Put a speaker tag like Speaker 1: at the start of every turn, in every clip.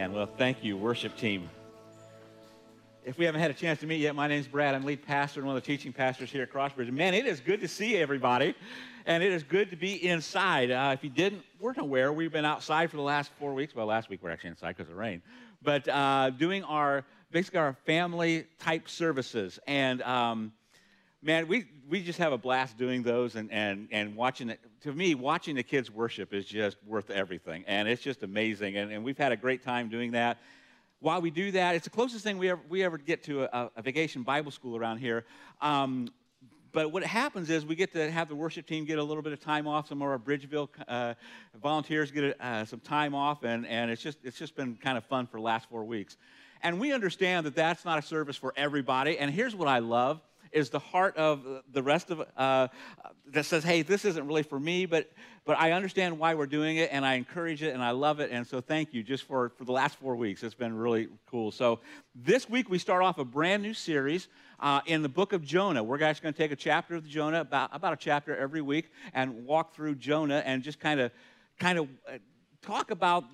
Speaker 1: And well, thank you, worship team. If we haven't had a chance to meet yet, my name's Brad. I'm lead pastor and one of the teaching pastors here at Crossbridge. Man, it is good to see everybody, and it is good to be inside. Uh, if you didn't, weren't aware, we've been outside for the last four weeks. Well, last week we are actually inside because of rain, but uh, doing our basically our family type services. And um, man, we, we just have a blast doing those and, and, and watching it. To me, watching the kids worship is just worth everything. And it's just amazing. And, and we've had a great time doing that. While we do that, it's the closest thing we ever, we ever get to a, a vacation Bible school around here. Um, but what happens is we get to have the worship team get a little bit of time off. Some of our Bridgeville uh, volunteers get uh, some time off, and, and it's, just, it's just been kind of fun for the last four weeks. And we understand that that's not a service for everybody. And here's what I love is the heart of the rest of uh, that says, hey, this isn't really for me, but but I understand why we're doing it, and I encourage it, and I love it, and so thank you just for for the last four weeks. It's been really cool. So this week we start off a brand new series. Uh, in the book of Jonah, we're actually going to take a chapter of Jonah, about, about a chapter every week, and walk through Jonah and just kind of, kind of uh, talk about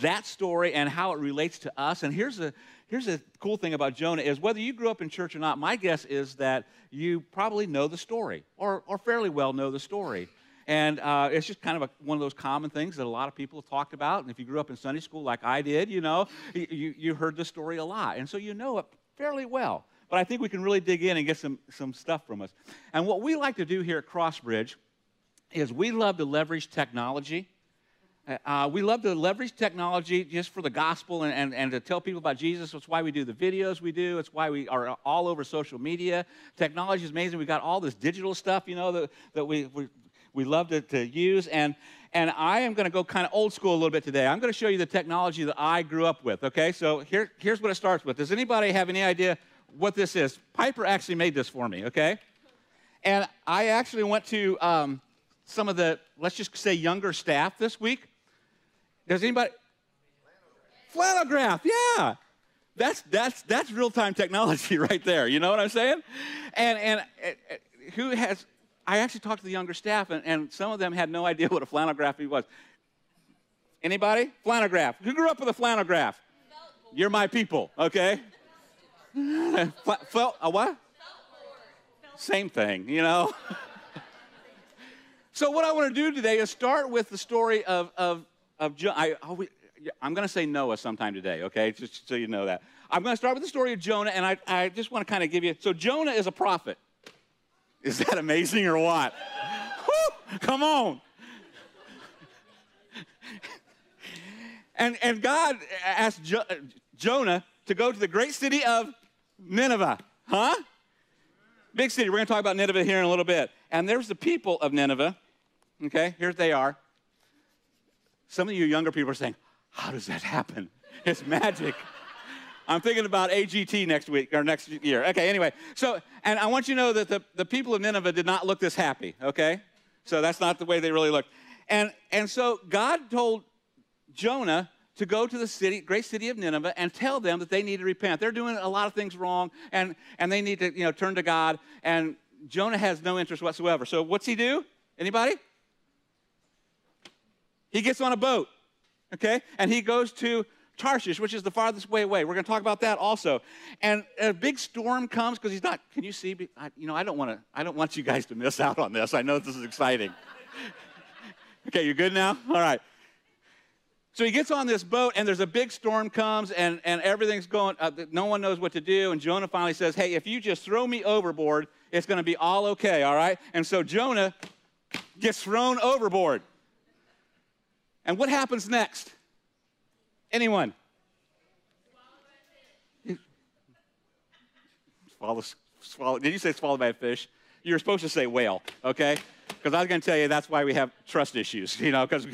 Speaker 1: that story and how it relates to us. And here's a here's a cool thing about Jonah is whether you grew up in church or not, my guess is that you probably know the story or, or fairly well know the story. And uh, it's just kind of a, one of those common things that a lot of people have talked about. And if you grew up in Sunday school like I did, you know, you, you heard the story a lot. And so you know it fairly well. But I think we can really dig in and get some, some stuff from us. And what we like to do here at Crossbridge is we love to leverage technology uh, we love to leverage technology just for the gospel and, and, and to tell people about Jesus. It's why we do the videos we do. It's why we are all over social media. Technology is amazing. We've got all this digital stuff, you know, that, that we, we, we love to, to use. And, and I am going to go kind of old school a little bit today. I'm going to show you the technology that I grew up with, okay? So here, here's what it starts with. Does anybody have any idea what this is? Piper actually made this for me, okay? And I actually went to um, some of the, let's just say, younger staff this week does anybody? Flannelgraph, yeah. That's, that's, that's real time technology right there. You know what I'm saying? And, and uh, who has, I actually talked to the younger staff, and, and some of them had no idea what a flannelgraph was. Anybody? Flannelgraph. Who grew up with a flannelgraph? You're my people, okay? Felt, a what? Same thing, you know? so, what I want to do today is start with the story of, of of Jonah. I, I'm going to say Noah sometime today, okay? Just so you know that. I'm going to start with the story of Jonah, and I, I just want to kind of give you. So, Jonah is a prophet. Is that amazing or what? Woo, come on. and, and God asked jo- Jonah to go to the great city of Nineveh. Huh? Big city. We're going to talk about Nineveh here in a little bit. And there's the people of Nineveh. Okay, here they are. Some of you younger people are saying, How does that happen? It's magic. I'm thinking about AGT next week or next year. Okay, anyway. So, and I want you to know that the, the people of Nineveh did not look this happy, okay? So that's not the way they really looked. And, and so God told Jonah to go to the city, great city of Nineveh, and tell them that they need to repent. They're doing a lot of things wrong, and, and they need to you know, turn to God. And Jonah has no interest whatsoever. So what's he do? Anybody? He gets on a boat, okay? And he goes to Tarshish, which is the farthest way away. We're going to talk about that also. And a big storm comes because he's not. Can you see? I, you know, I don't want to. I don't want you guys to miss out on this. I know this is exciting. okay, you're good now? All right. So he gets on this boat, and there's a big storm comes, and, and everything's going. Uh, no one knows what to do. And Jonah finally says, "Hey, if you just throw me overboard, it's going to be all okay. All right." And so Jonah gets thrown overboard. And what happens next? Anyone? Swallow, swallow. Did you say swallowed by a fish? You were supposed to say whale, okay? Because I was going to tell you that's why we have trust issues, you know, because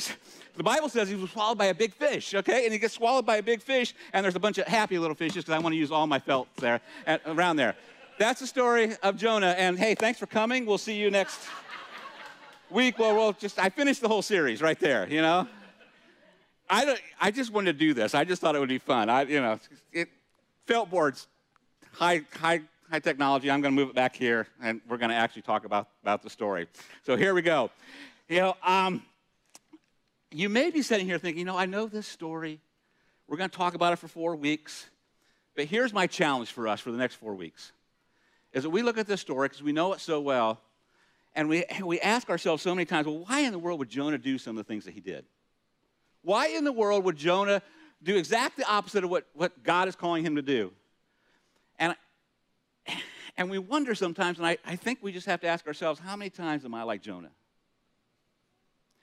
Speaker 1: the Bible says he was swallowed by a big fish, okay? And he gets swallowed by a big fish, and there's a bunch of happy little fishes because I want to use all my felt there, around there. That's the story of Jonah. And hey, thanks for coming. We'll see you next week. Well, we'll just, I finished the whole series right there, you know? I, don't, I just wanted to do this. I just thought it would be fun. I, you know, it, felt boards, high, high, high technology. I'm going to move it back here, and we're going to actually talk about, about the story. So here we go. You know, um, you may be sitting here thinking, you know, I know this story. We're going to talk about it for four weeks. But here's my challenge for us for the next four weeks is that we look at this story because we know it so well, and we, we ask ourselves so many times, well, why in the world would Jonah do some of the things that he did? Why in the world would Jonah do exactly the opposite of what, what God is calling him to do? And, and we wonder sometimes, and I, I think we just have to ask ourselves, how many times am I like Jonah?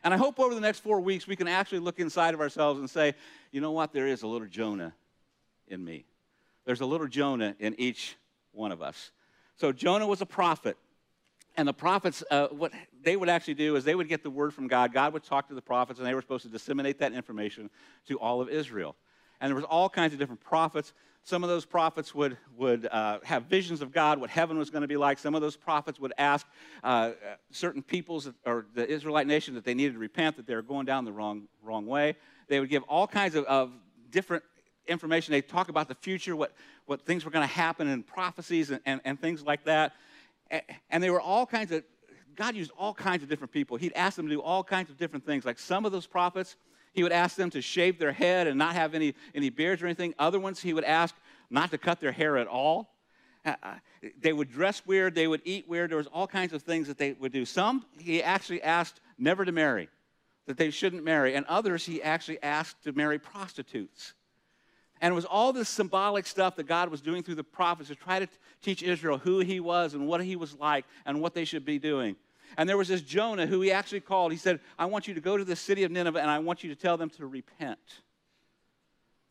Speaker 1: And I hope over the next four weeks we can actually look inside of ourselves and say, you know what? There is a little Jonah in me. There's a little Jonah in each one of us. So Jonah was a prophet. And the prophets, uh, what they would actually do is they would get the word from God. God would talk to the prophets, and they were supposed to disseminate that information to all of Israel. And there was all kinds of different prophets. Some of those prophets would, would uh, have visions of God, what heaven was going to be like. Some of those prophets would ask uh, certain peoples or the Israelite nation that they needed to repent, that they were going down the wrong, wrong way. They would give all kinds of, of different information. They talk about the future, what, what things were going to happen, and prophecies and, and, and things like that. And they were all kinds of, God used all kinds of different people. He'd ask them to do all kinds of different things. Like some of those prophets, he would ask them to shave their head and not have any, any beards or anything. Other ones, he would ask not to cut their hair at all. Uh, uh they would dress weird, they would eat weird. There was all kinds of things that they would do. Some he actually asked never to marry, that they shouldn't marry. And others he actually asked to marry prostitutes. And it was all this symbolic stuff that God was doing through the prophets to try to teach Israel who he was and what he was like and what they should be doing. And there was this Jonah who he actually called. He said, I want you to go to the city of Nineveh and I want you to tell them to repent.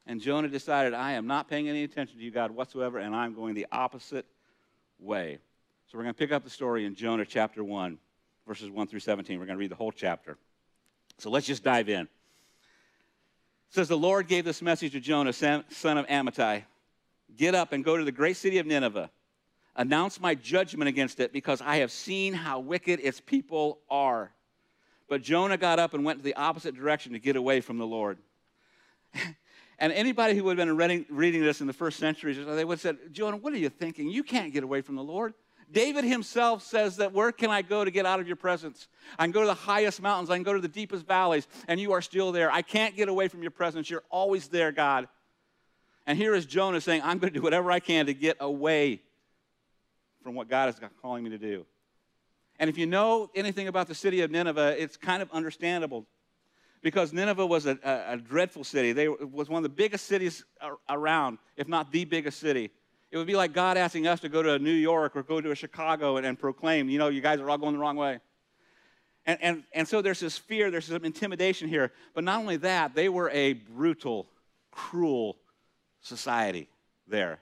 Speaker 1: And Jonah decided, I am not paying any attention to you, God, whatsoever, and I'm going the opposite way. So we're going to pick up the story in Jonah chapter 1, verses 1 through 17. We're going to read the whole chapter. So let's just dive in says the Lord gave this message to Jonah, son of Amittai Get up and go to the great city of Nineveh. Announce my judgment against it because I have seen how wicked its people are. But Jonah got up and went to the opposite direction to get away from the Lord. and anybody who would have been reading, reading this in the first century, they would have said, Jonah, what are you thinking? You can't get away from the Lord. David himself says that where can I go to get out of your presence? I can go to the highest mountains, I can go to the deepest valleys, and you are still there. I can't get away from your presence. You're always there, God. And here is Jonah saying, I'm going to do whatever I can to get away from what God is calling me to do. And if you know anything about the city of Nineveh, it's kind of understandable because Nineveh was a, a, a dreadful city. They, it was one of the biggest cities around, if not the biggest city. It would be like God asking us to go to New York or go to Chicago and, and proclaim, you know, you guys are all going the wrong way. And, and, and so there's this fear, there's some intimidation here. But not only that, they were a brutal, cruel society there.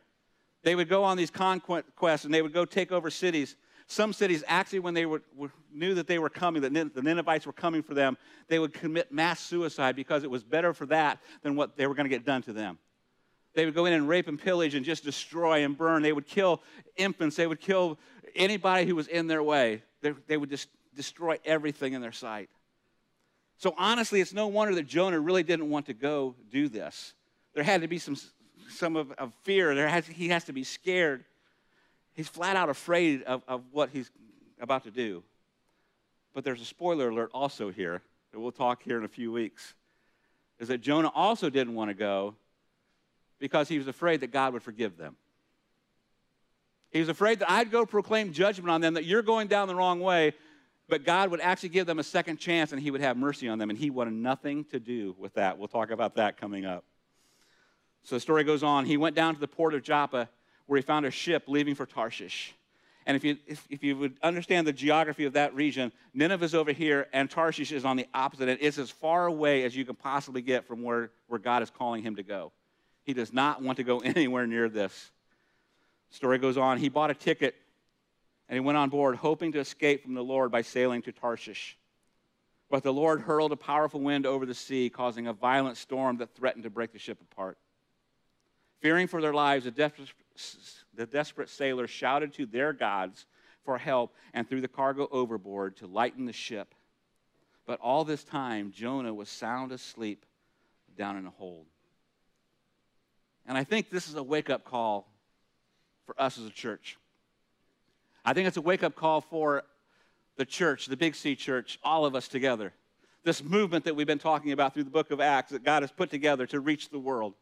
Speaker 1: They would go on these conquests and they would go take over cities. Some cities, actually, when they were, were, knew that they were coming, that the Ninevites were coming for them, they would commit mass suicide because it was better for that than what they were going to get done to them. They would go in and rape and pillage and just destroy and burn. They would kill infants. They would kill anybody who was in their way. They, they would just destroy everything in their sight. So honestly, it's no wonder that Jonah really didn't want to go do this. There had to be some, some of, of fear. There has, he has to be scared. He's flat out afraid of, of what he's about to do. But there's a spoiler alert also here that we'll talk here in a few weeks. Is that Jonah also didn't want to go because he was afraid that God would forgive them. He was afraid that I'd go proclaim judgment on them, that you're going down the wrong way, but God would actually give them a second chance and he would have mercy on them, and he wanted nothing to do with that. We'll talk about that coming up. So the story goes on. He went down to the port of Joppa where he found a ship leaving for Tarshish. And if you, if, if, you would understand the geography of that region, Nineveh is over here and Tarshish is on the opposite end. It's as far away as you can possibly get from where, where God is calling him to go. He does not want to go anywhere near this. Story goes on. He bought a ticket and he went on board, hoping to escape from the Lord by sailing to Tarshish. But the Lord hurled a powerful wind over the sea, causing a violent storm that threatened to break the ship apart. Fearing for their lives, the desperate, the desperate sailors shouted to their gods for help and threw the cargo overboard to lighten the ship. But all this time, Jonah was sound asleep down in a hold. And I think this is a wake up call for us as a church. I think it's a wake up call for the church, the Big C church, all of us together. This movement that we've been talking about through the book of Acts that God has put together to reach the world.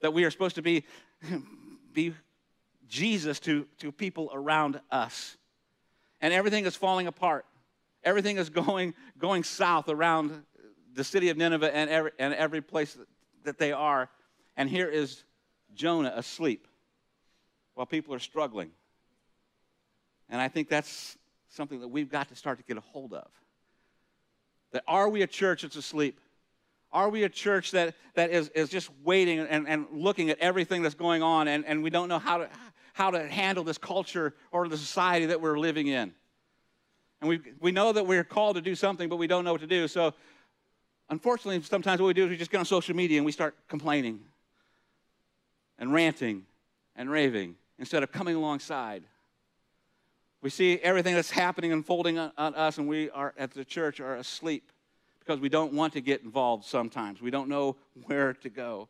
Speaker 1: that we are supposed to be, be Jesus to, to people around us. And everything is falling apart. Everything is going, going south around the city of Nineveh and every, and every place that they are. And here is Jonah asleep while people are struggling. And I think that's something that we've got to start to get a hold of. That are we a church that's asleep? Are we a church that, that is, is just waiting and, and looking at everything that's going on and, and we don't know how to, how to handle this culture or the society that we're living in? And we, we know that we're called to do something, but we don't know what to do. So, unfortunately, sometimes what we do is we just get on social media and we start complaining and ranting and raving instead of coming alongside. We see everything that's happening unfolding on, us, and we are at the church are asleep because we don't want to get involved sometimes. We don't know where to go.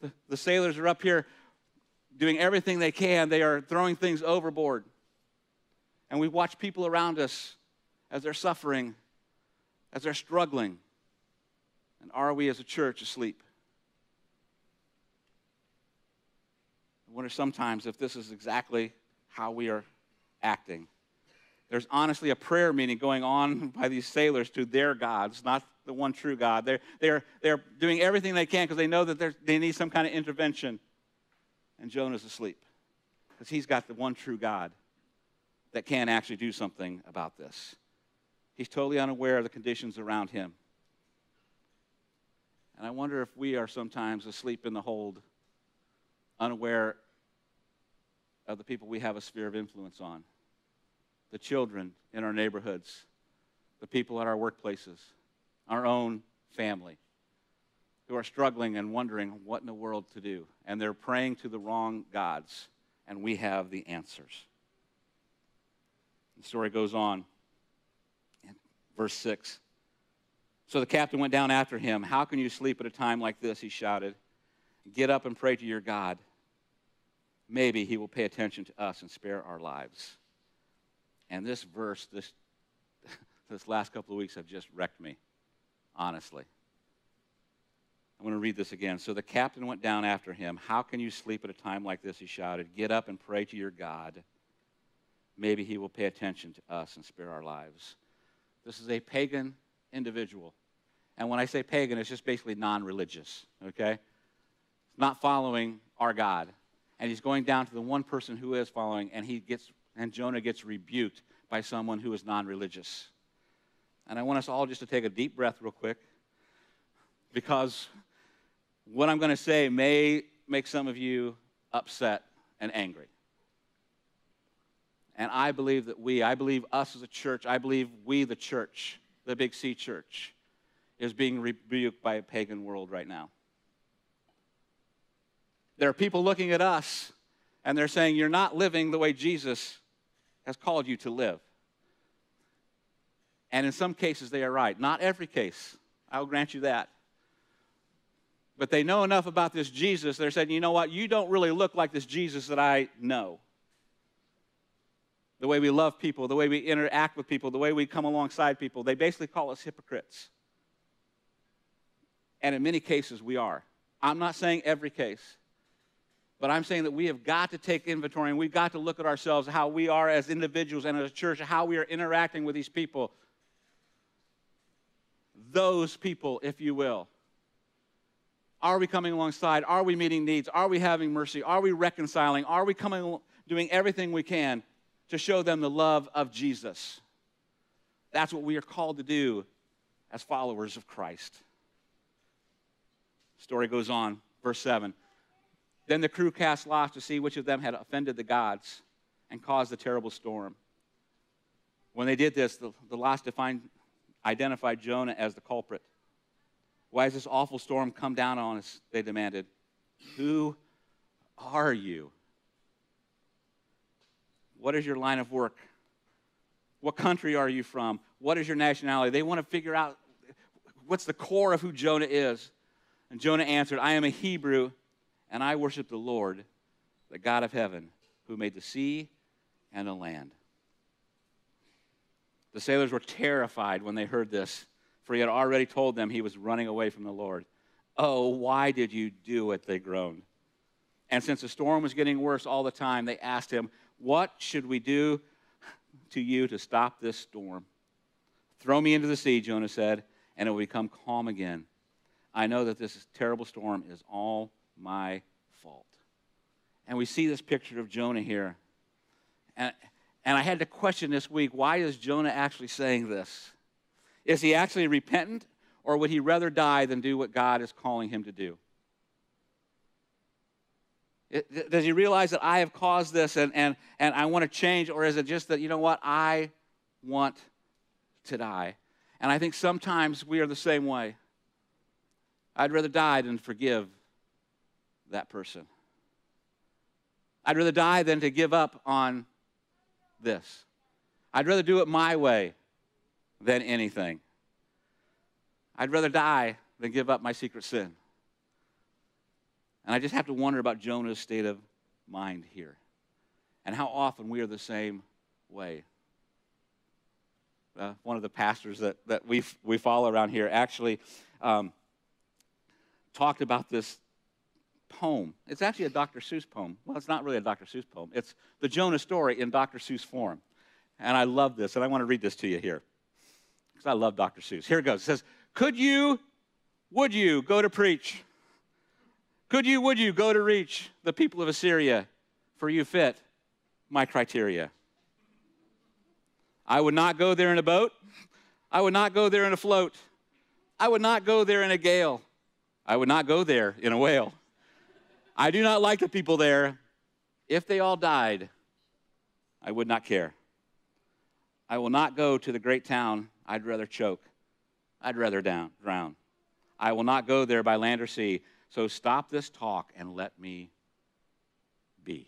Speaker 1: The, the sailors are up here doing everything they can, they are throwing things overboard. And we watch people around us as they're suffering, as they're struggling. And are we as a church asleep? I wonder sometimes if this is exactly how we are acting. There's honestly a prayer meeting going on by these sailors to their gods, not the one true God. They're, they're, they're doing everything they can because they know that they need some kind of intervention. And Jonah's asleep because he's got the one true God that can actually do something about this. He's totally unaware of the conditions around him. And I wonder if we are sometimes asleep in the hold, unaware of the people we have a sphere of influence on the children in our neighborhoods, the people at our workplaces, our own family who are struggling and wondering what in the world to do. And they're praying to the wrong gods, and we have the answers. The story goes on. Verse 6. So the captain went down after him. How can you sleep at a time like this? He shouted. Get up and pray to your God maybe he will pay attention to us and spare our lives. And this verse, this, this last couple of weeks have just wrecked me, honestly. I'm going to read this again. So the captain went down after him. How can you sleep at a time like this? He shouted. Get up and pray to your God. Maybe he will pay attention to us and spare our lives. This is a pagan individual. And when I say pagan, it's just basically non religious, okay? It's Not following our God and he's going down to the one person who is following, and he gets and Jonah gets rebuked by someone who is non-religious. And I want us all just to take a deep breath real quick because what I'm going to say may make some of you upset and angry. And I believe that we, I believe us as a church, I believe we, the church, the Big C church, is being rebuked by a pagan world right now. There are people looking at us and they're saying, You're not living the way Jesus has called you to live. And in some cases, they are right. Not every case. I'll grant you that. But they know enough about this Jesus, they're saying, You know what? You don't really look like this Jesus that I know. The way we love people, the way we interact with people, the way we come alongside people, they basically call us hypocrites. And in many cases, we are. I'm not saying every case. But I'm saying that we have got to take inventory and we've got to look at ourselves, how we are as individuals and as a church, how we are interacting with these people. Those people, if you will. Are we coming alongside? Are we meeting needs? Are we having mercy? Are we reconciling? Are we coming, doing everything we can to show them the love of Jesus? That's what we are called to do as followers of Christ. Story goes on, verse 7. Then the crew cast lots to see which of them had offended the gods and caused the terrible storm. When they did this, the, the lots defined, identified Jonah as the culprit. Why has this awful storm come down on us? They demanded. Who are you? What is your line of work? What country are you from? What is your nationality? They want to figure out what's the core of who Jonah is. And Jonah answered, I am a Hebrew and I worship the Lord, the God of heaven, who made the sea and the land. The sailors were terrified when they heard this, for he had already told them he was running away from the Lord. Oh, why did you do it? They groaned. And since the storm was getting worse all the time, they asked him, What should we do to you to stop this storm? Throw me into the sea, Jonah said, and it will become calm again. I know that this terrible storm is all my fault. And we see this picture of Jonah here. And, and I had to question this week why is Jonah actually saying this? Is he actually repentant, or would he rather die than do what God is calling him to do? Does he realize that I have caused this and, and, and I want to change, or is it just that, you know what, I want to die? And I think sometimes we are the same way. I'd rather die than forgive that person. I'd rather die than to give up on this. I'd rather do it my way than anything. I'd rather die than give up my secret sin. And I just have to wonder about Jonah's state of mind here and how often we are the same way. Uh, one of the pastors that, that we, we follow around here actually um, talked about this poem. It's actually a Dr. Seuss poem. Well, it's not really a Dr. Seuss poem. It's the Jonah story in Dr. Seuss form. And I love this, and I want to read this to you here because I love Dr. Seuss. Here it goes. It says, Could you, would you go to preach? Could you, would you go to reach the people of Assyria? For you fit my criteria. I would not go there in a boat. I would not go there in a float. I would not go there in a gale. I would not go there in a whale. I do not like the people there. If they all died, I would not care. I will not go to the great town. I'd rather choke. I'd rather down, drown. I will not go there by land or sea. So stop this talk and let me be.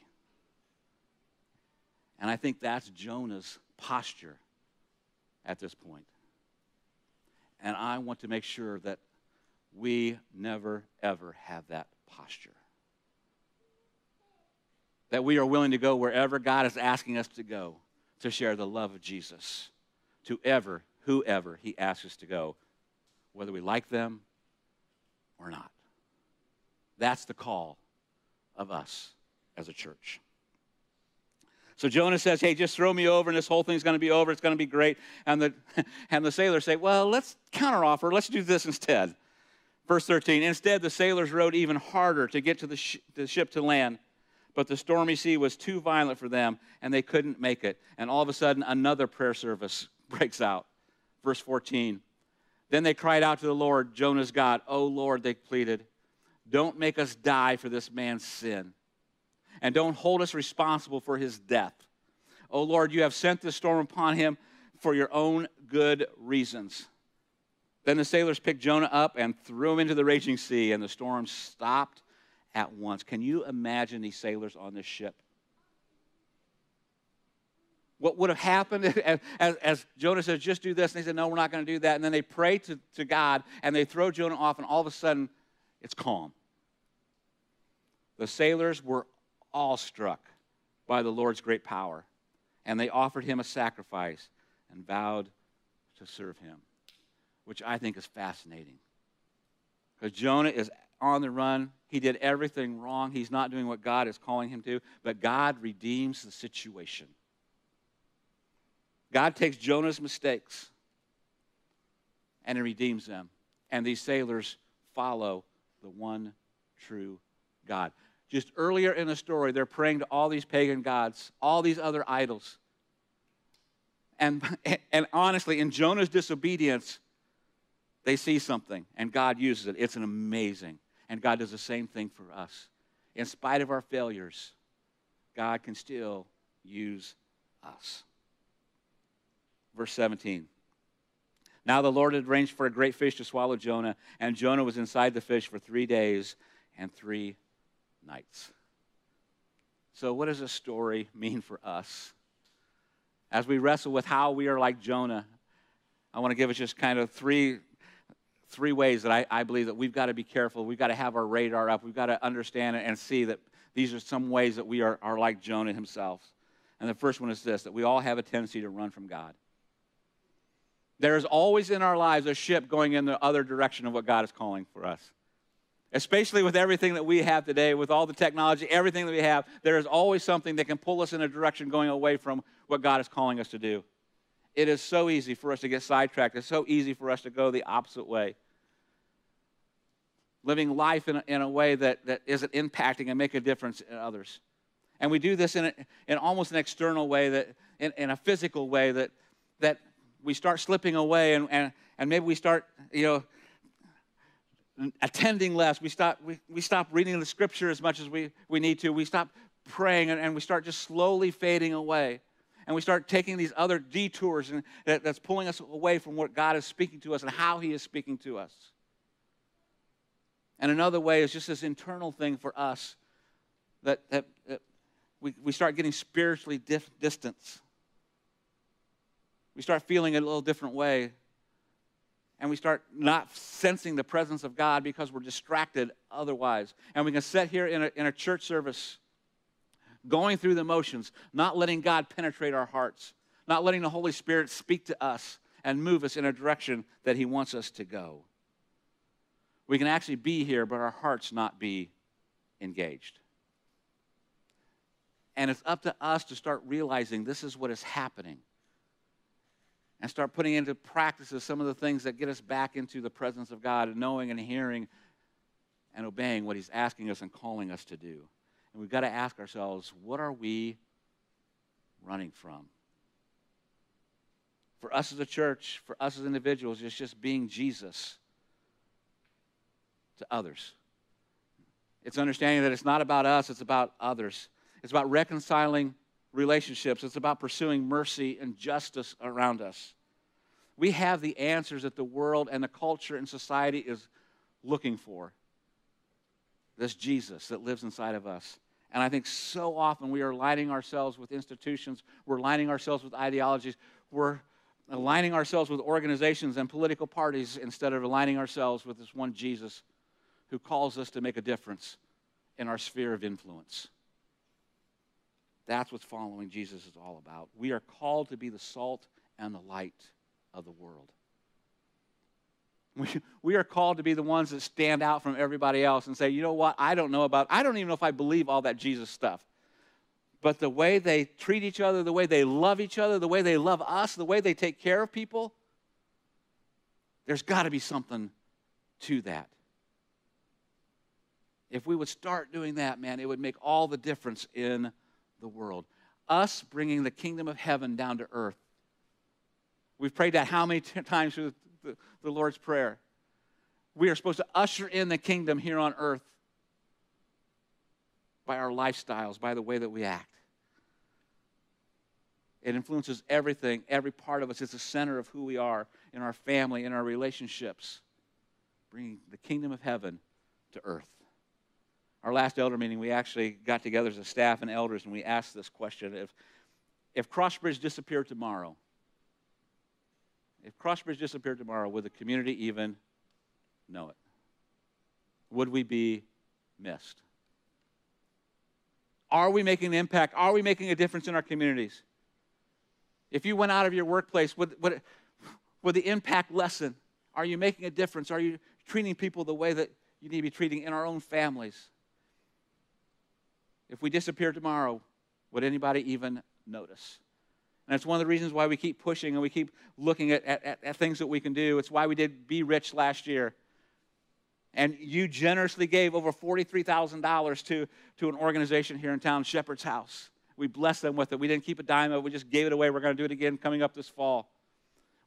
Speaker 1: And I think that's Jonah's posture at this point. And I want to make sure that we never, ever have that posture. That we are willing to go wherever God is asking us to go to share the love of Jesus to ever, whoever He asks us to go, whether we like them or not. That's the call of us as a church. So Jonah says, Hey, just throw me over and this whole thing's going to be over. It's going to be great. And the, and the sailors say, Well, let's counteroffer. Let's do this instead. Verse 13 Instead, the sailors rowed even harder to get to the, sh- the ship to land. But the stormy sea was too violent for them, and they couldn't make it. And all of a sudden, another prayer service breaks out. Verse 14 Then they cried out to the Lord, Jonah's God. Oh, Lord, they pleaded, don't make us die for this man's sin. And don't hold us responsible for his death. Oh Lord, you have sent this storm upon him for your own good reasons. Then the sailors picked Jonah up and threw him into the raging sea, and the storm stopped at once. Can you imagine these sailors on this ship? What would have happened as, as, Jonah says, just do this? And they said, no, we're not going to do that. And then they pray to, to God and they throw Jonah off, and all of a sudden, it's calm. The sailors were awestruck by the Lord's great power, and they offered him a sacrifice and vowed to serve him, which I think is fascinating. Because Jonah is on the run. He did everything wrong. He's not doing what God is calling him to, but God redeems the situation. God takes Jonah's mistakes and he redeems them. And these sailors follow the one true God just earlier in the story, they're praying to all these pagan gods, all these other idols. And, and honestly, in Jonah's disobedience, they see something and God uses it. It's an amazing. And God does the same thing for us. In spite of our failures, God can still use us. Verse 17. Now the Lord had arranged for a great fish to swallow Jonah, and Jonah was inside the fish for three days and three nights. So, what does this story mean for us? As we wrestle with how we are like Jonah, I want to give us just kind of three, three ways that I, I believe that we've got to be careful. We've got to have our radar up. We've got to understand and see that these are some ways that we are, are like Jonah himself. And the first one is this that we all have a tendency to run from God. There is always in our lives a ship going in the other direction of what God is calling for us. Especially with everything that we have today, with all the technology, everything that we have, there is always something that can pull us in a direction going away from what God is calling us to do. It is so easy for us to get sidetracked. It's so easy for us to go the opposite way. Living life in a, in a way that, that isn't impacting and make a difference in others. And we do this in, a, in almost an external way, that, in, in a physical way, that, that we start slipping away and, and, and maybe we start, you know, attending less. We stop, we, we stop reading the scripture as much as we, we need to. We stop praying and, and we start just slowly fading away and we start taking these other detours and that, that's pulling us away from what God is speaking to us and how He is speaking to us. And another way is just this internal thing for us that, that, that we, we start getting spiritually dif- distance. We start feeling a little different way. And we start not sensing the presence of God because we're distracted otherwise. And we can sit here in a, in a church service going through the motions, not letting God penetrate our hearts, not letting the Holy Spirit speak to us and move us in a direction that He wants us to go. We can actually be here, but our hearts not be engaged. And it's up to us to start realizing this is what is happening and start putting into practices some of the things that get us back into the presence of God and knowing and hearing and obeying what He's asking us and calling us to do. And we've got to ask ourselves what are we running from? For us as a church, for us as individuals, it's just being Jesus to others. It's understanding that it's not about us, it's about others. It's about reconciling relationships, it's about pursuing mercy and justice around us. We have the answers that the world and the culture and society is looking for this Jesus that lives inside of us. And I think so often we are aligning ourselves with institutions, we're aligning ourselves with ideologies, we're aligning ourselves with organizations and political parties instead of aligning ourselves with this one Jesus who calls us to make a difference in our sphere of influence. That's what following Jesus is all about. We are called to be the salt and the light of the world. We, we are called to be the ones that stand out from everybody else and say, you know what, I don't know about, I don't even know if I believe all that Jesus stuff. But the way they treat each other, the way they love each other, the way they love us, the way they take care of people, there's got to be something to that. If we would start doing that, man, it would make all the difference in the world. Us bringing the kingdom of heaven down to earth. We've prayed that how many times through the, the Lord's Prayer. We are supposed to usher in the kingdom here on earth by our lifestyles, by the way that we act. It influences everything, every part of us. It's the center of who we are in our family, in our relationships, bringing the kingdom of heaven to earth. Our last elder meeting, we actually got together as a staff and elders and we asked this question if, if Crossbridge disappeared tomorrow, if Crossbridge disappeared tomorrow, would the community even know it? Would we be missed? Are we making an impact? Are we making a difference in our communities? If you went out of your workplace, would, would, would the impact lessen? Are you making a difference? Are you treating people the way that you need to be treating in our own families? If we disappear tomorrow, would anybody even notice? And it's one of the reasons why we keep pushing and we keep looking at, at, at things that we can do. It's why we did Be Rich last year. And you generously gave over $43,000 to, to an organization here in town, Shepherd's House. We blessed them with it. We didn't keep a dime of it, we just gave it away. We're going to do it again coming up this fall.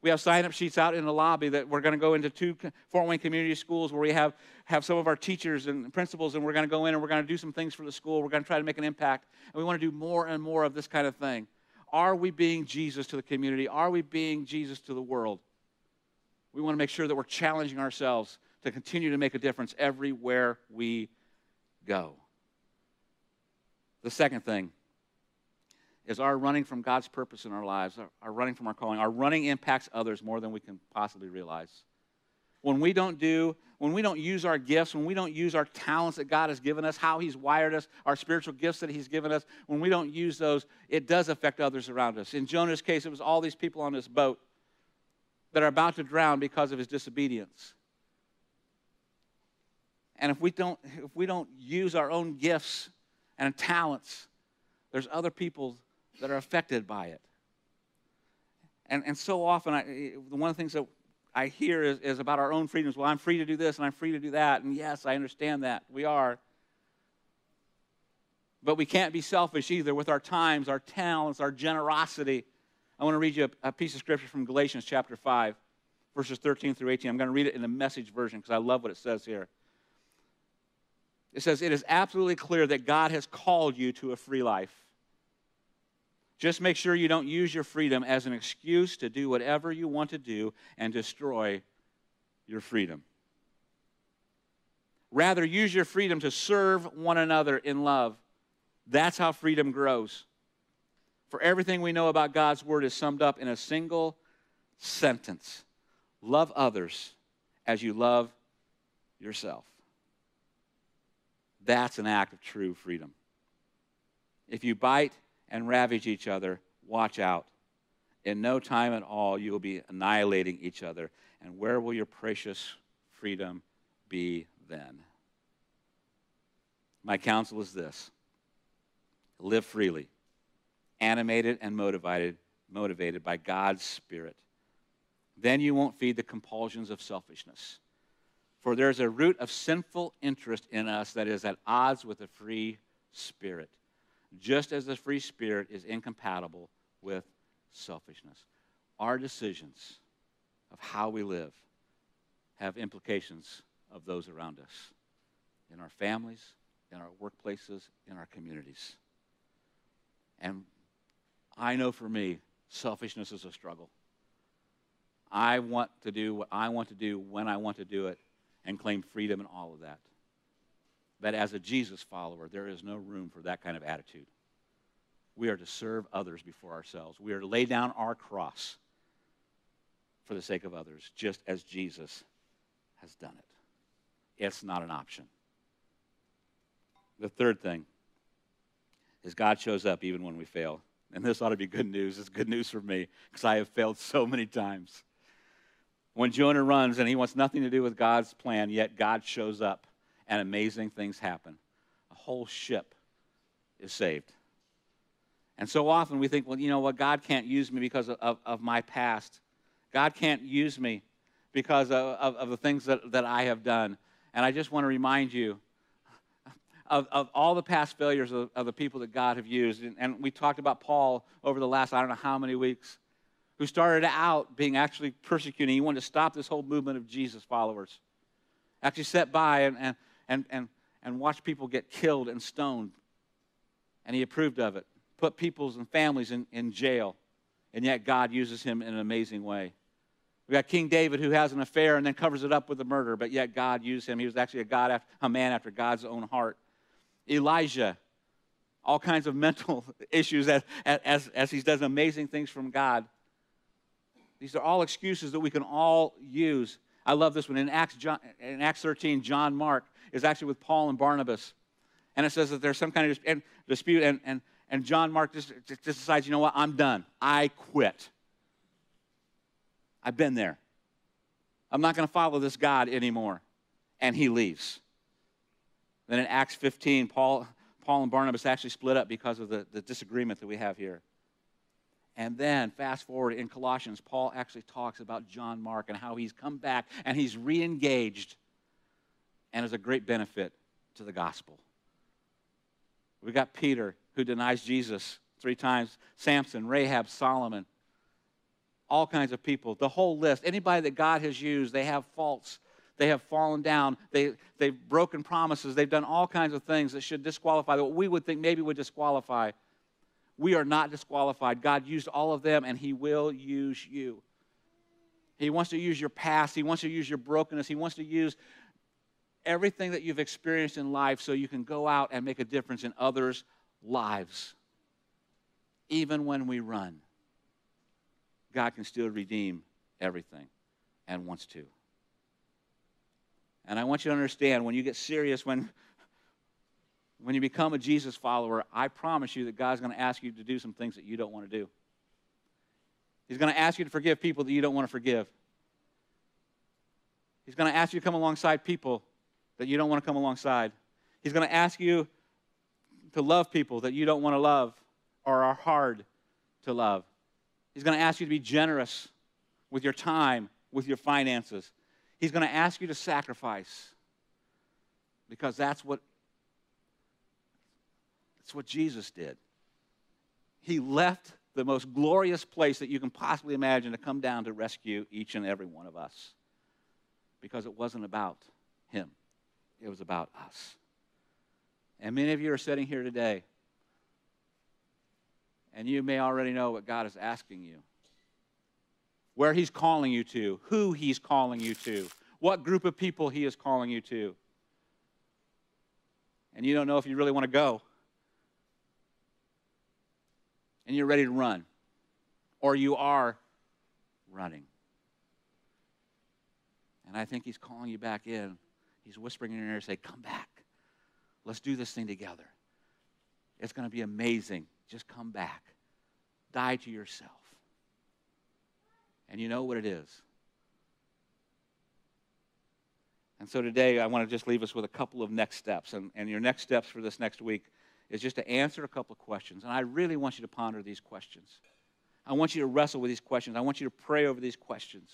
Speaker 1: We have sign up sheets out in the lobby that we're going to go into two Fort Wayne community schools where we have, have some of our teachers and principals, and we're going to go in and we're going to do some things for the school. We're going to try to make an impact. And we want to do more and more of this kind of thing. Are we being Jesus to the community? Are we being Jesus to the world? We want to make sure that we're challenging ourselves to continue to make a difference everywhere we go. The second thing is our running from God's purpose in our lives, our, running from our calling. Our running impacts others more than we can possibly realize when we don't do, when we don't use our gifts, when we don't use our talents that God has given us, how He's wired us, our spiritual gifts that He's given us, when we don't use those, it does affect others around us. In Jonah's case, it was all these people on this boat that are about to drown because of his disobedience. And if we don't, if we don't use our own gifts and talents, there's other people that are affected by it. And, and so often, I, one of the things that I hear is, is about our own freedoms. Well, I'm free to do this and I'm free to do that. And yes, I understand that. We are. But we can't be selfish either with our times, our talents, our generosity. I want to read you a, a piece of scripture from Galatians chapter 5, verses 13 through 18. I'm going to read it in the message version because I love what it says here. It says, It is absolutely clear that God has called you to a free life. Just make sure you don't use your freedom as an excuse to do whatever you want to do and destroy your freedom. Rather, use your freedom to serve one another in love. That's how freedom grows. For everything we know about God's Word is summed up in a single sentence Love others as you love yourself. That's an act of true freedom. If you bite and ravage each other, watch out. In no time at all, you will be annihilating each other. And where will your precious freedom be then? My counsel is this live freely, animated and motivated, motivated by God's Spirit. Then you won't feed the compulsions of selfishness. For there's a root of sinful interest in us that is at odds with a free spirit just as the free spirit is incompatible with selfishness. Our decisions of how we live have implications of those around us in our families, in our workplaces, in our communities. And I know for me, selfishness is a struggle. I want to do what I want to do when I want to do it and claim freedom in all of that. But as a Jesus follower, there is no room for that kind of attitude. We are to serve others before ourselves. We are to lay down our cross for the sake of others, just as Jesus has done it. It's not an option. The third thing is God shows up even when we fail. And this ought to be good news. It's good news for me because I have failed so many times. When Jonah runs and he wants nothing to do with God's plan, yet God shows up and amazing things happen. A whole ship is saved. And so often we think, well, you know what, God can't use me because of, of, of my past. God can't use me because of, of, of, the things that, that I have done. And I just want to remind you of, of all the past failures of, of the people that God have used. And, and we talked about Paul over the last, I don't know how many weeks, who started out being actually persecuting. He wanted to stop this whole movement of Jesus followers. Actually sat by and, and, and, and, and watched people get killed and stoned. And he approved of it put peoples and families in, in jail, and yet God uses him in an amazing way. We got King David who has an affair and then covers it up with a murder, but yet God used him. He was actually a God, after, a man after God's own heart. Elijah, all kinds of mental issues as, as, as he does amazing things from God. These are all excuses that we can all use. I love this one. In Acts, John, in Acts 13, John Mark is actually with Paul and Barnabas. And it says that there's some kind of dispute, and, and and John Mark just, just decides, you know what, I'm done. I quit. I've been there. I'm not going to follow this God anymore. And he leaves. Then in Acts 15, Paul, Paul and Barnabas actually split up because of the, the disagreement that we have here. And then, fast forward in Colossians, Paul actually talks about John Mark and how he's come back and he's re engaged and is a great benefit to the gospel. We got Peter who denies Jesus three times, Samson, Rahab, Solomon, all kinds of people, the whole list. Anybody that God has used, they have faults. They have fallen down. They, they've broken promises. They've done all kinds of things that should disqualify, what we would think maybe would disqualify. We are not disqualified. God used all of them, and He will use you. He wants to use your past. He wants to use your brokenness. He wants to use everything that you've experienced in life so you can go out and make a difference in others' lives. Even when we run, God can still redeem everything and wants to. And I want you to understand when you get serious, when, when you become a Jesus follower, I promise you that God's going to ask you to do some things that you don't want to do. He's going to ask you to forgive people that you don't want to forgive. He's going to ask you to come alongside people that you don't want to come alongside. He's going to ask you to love people that you don't want to love or are hard to love. He's going to ask you to be generous with your time, with your finances. He's going to ask you to sacrifice because that's what that's what Jesus did. He left the most glorious place that you can possibly imagine to come down to rescue each and every one of us because it wasn't about him. It was about us. And many of you are sitting here today and you may already know what God is asking you where He's calling you to, who He's calling you to, what group of people He is calling you to. And you don't know if you really want to go. And you're ready to run. Or you are running. And I think He's calling you back in. He's whispering in your ear, say, Come back. Let's do this thing together. It's going to be amazing. Just come back. Die to yourself. And you know what it is. And so today, I want to just leave us with a couple of next steps. And, and your next steps for this next week is just to answer a couple of questions. And I really want you to ponder these questions. I want you to wrestle with these questions. I want you to pray over these questions.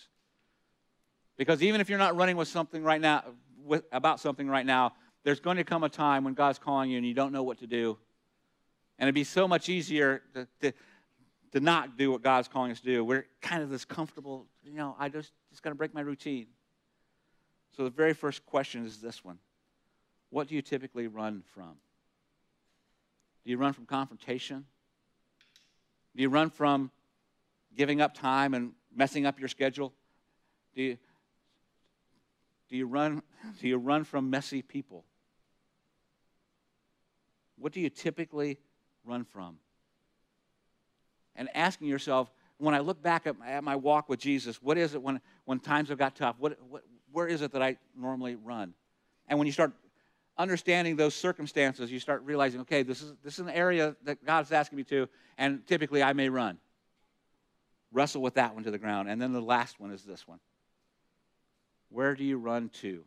Speaker 1: Because even if you're not running with something right now, with, about something right now, there's going to come a time when God's calling you and you don't know what to do. And it'd be so much easier to, to, to not do what God's calling us to do. We're kind of this comfortable, you know, I just, just got to break my routine. So the very first question is this one What do you typically run from? Do you run from confrontation? Do you run from giving up time and messing up your schedule? Do you, do you, run, do you run from messy people? What do you typically run from? And asking yourself, when I look back at my, at my walk with Jesus, what is it when, when times have got tough? What, what, where is it that I normally run? And when you start understanding those circumstances, you start realizing, okay, this is, this is an area that God's asking me to, and typically I may run. Wrestle with that one to the ground. And then the last one is this one Where do you run to?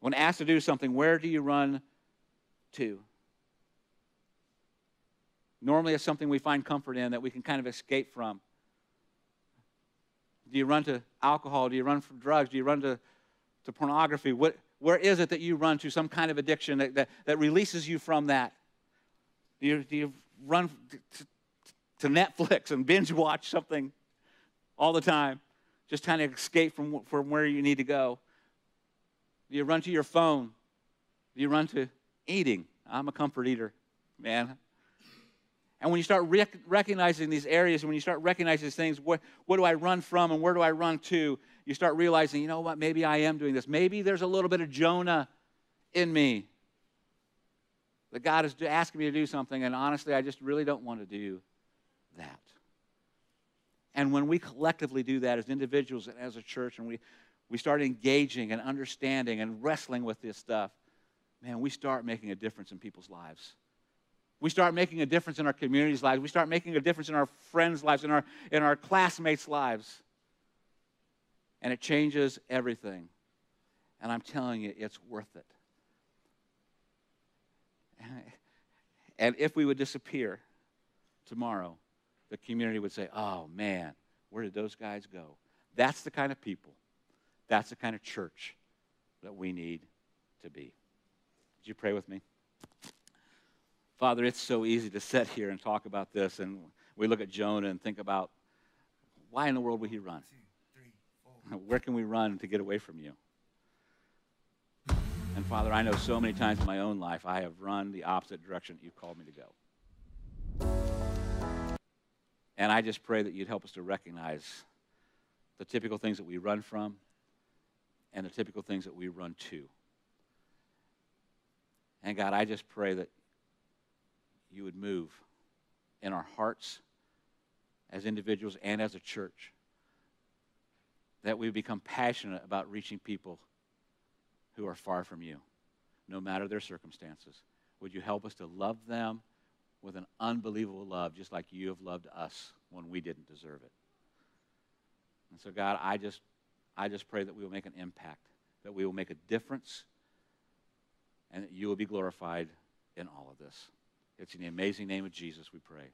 Speaker 1: When asked to do something, where do you run to? Normally, it's something we find comfort in that we can kind of escape from. Do you run to alcohol? Do you run from drugs? Do you run to, to pornography? What, where is it that you run to some kind of addiction that, that, that releases you from that? Do you, do you run to, to Netflix and binge watch something all the time, just trying to escape from, from where you need to go? Do you run to your phone? Do you run to eating? I'm a comfort eater, man. And when you start rec- recognizing these areas, when you start recognizing these things, what, what do I run from and where do I run to? You start realizing, you know what, maybe I am doing this. Maybe there's a little bit of Jonah in me. That God is asking me to do something, and honestly, I just really don't want to do that. And when we collectively do that as individuals and as a church, and we, we start engaging and understanding and wrestling with this stuff, man, we start making a difference in people's lives. We start making a difference in our community's lives. We start making a difference in our friends' lives, in our, in our classmates' lives. And it changes everything. And I'm telling you, it's worth it. And if we would disappear tomorrow, the community would say, oh man, where did those guys go? That's the kind of people, that's the kind of church that we need to be. Would you pray with me? Father, it's so easy to sit here and talk about this, and we look at Jonah and think about why in the world would he run? Where can we run to get away from you? And Father, I know so many times in my own life I have run the opposite direction that you've called me to go. And I just pray that you'd help us to recognize the typical things that we run from and the typical things that we run to. And God, I just pray that you would move in our hearts as individuals and as a church. That we become passionate about reaching people who are far from you, no matter their circumstances. Would you help us to love them with an unbelievable love, just like you have loved us when we didn't deserve it? And so, God, I just, I just pray that we will make an impact that we will make a difference and that you will be glorified in all of this. It's in the amazing name of Jesus we pray.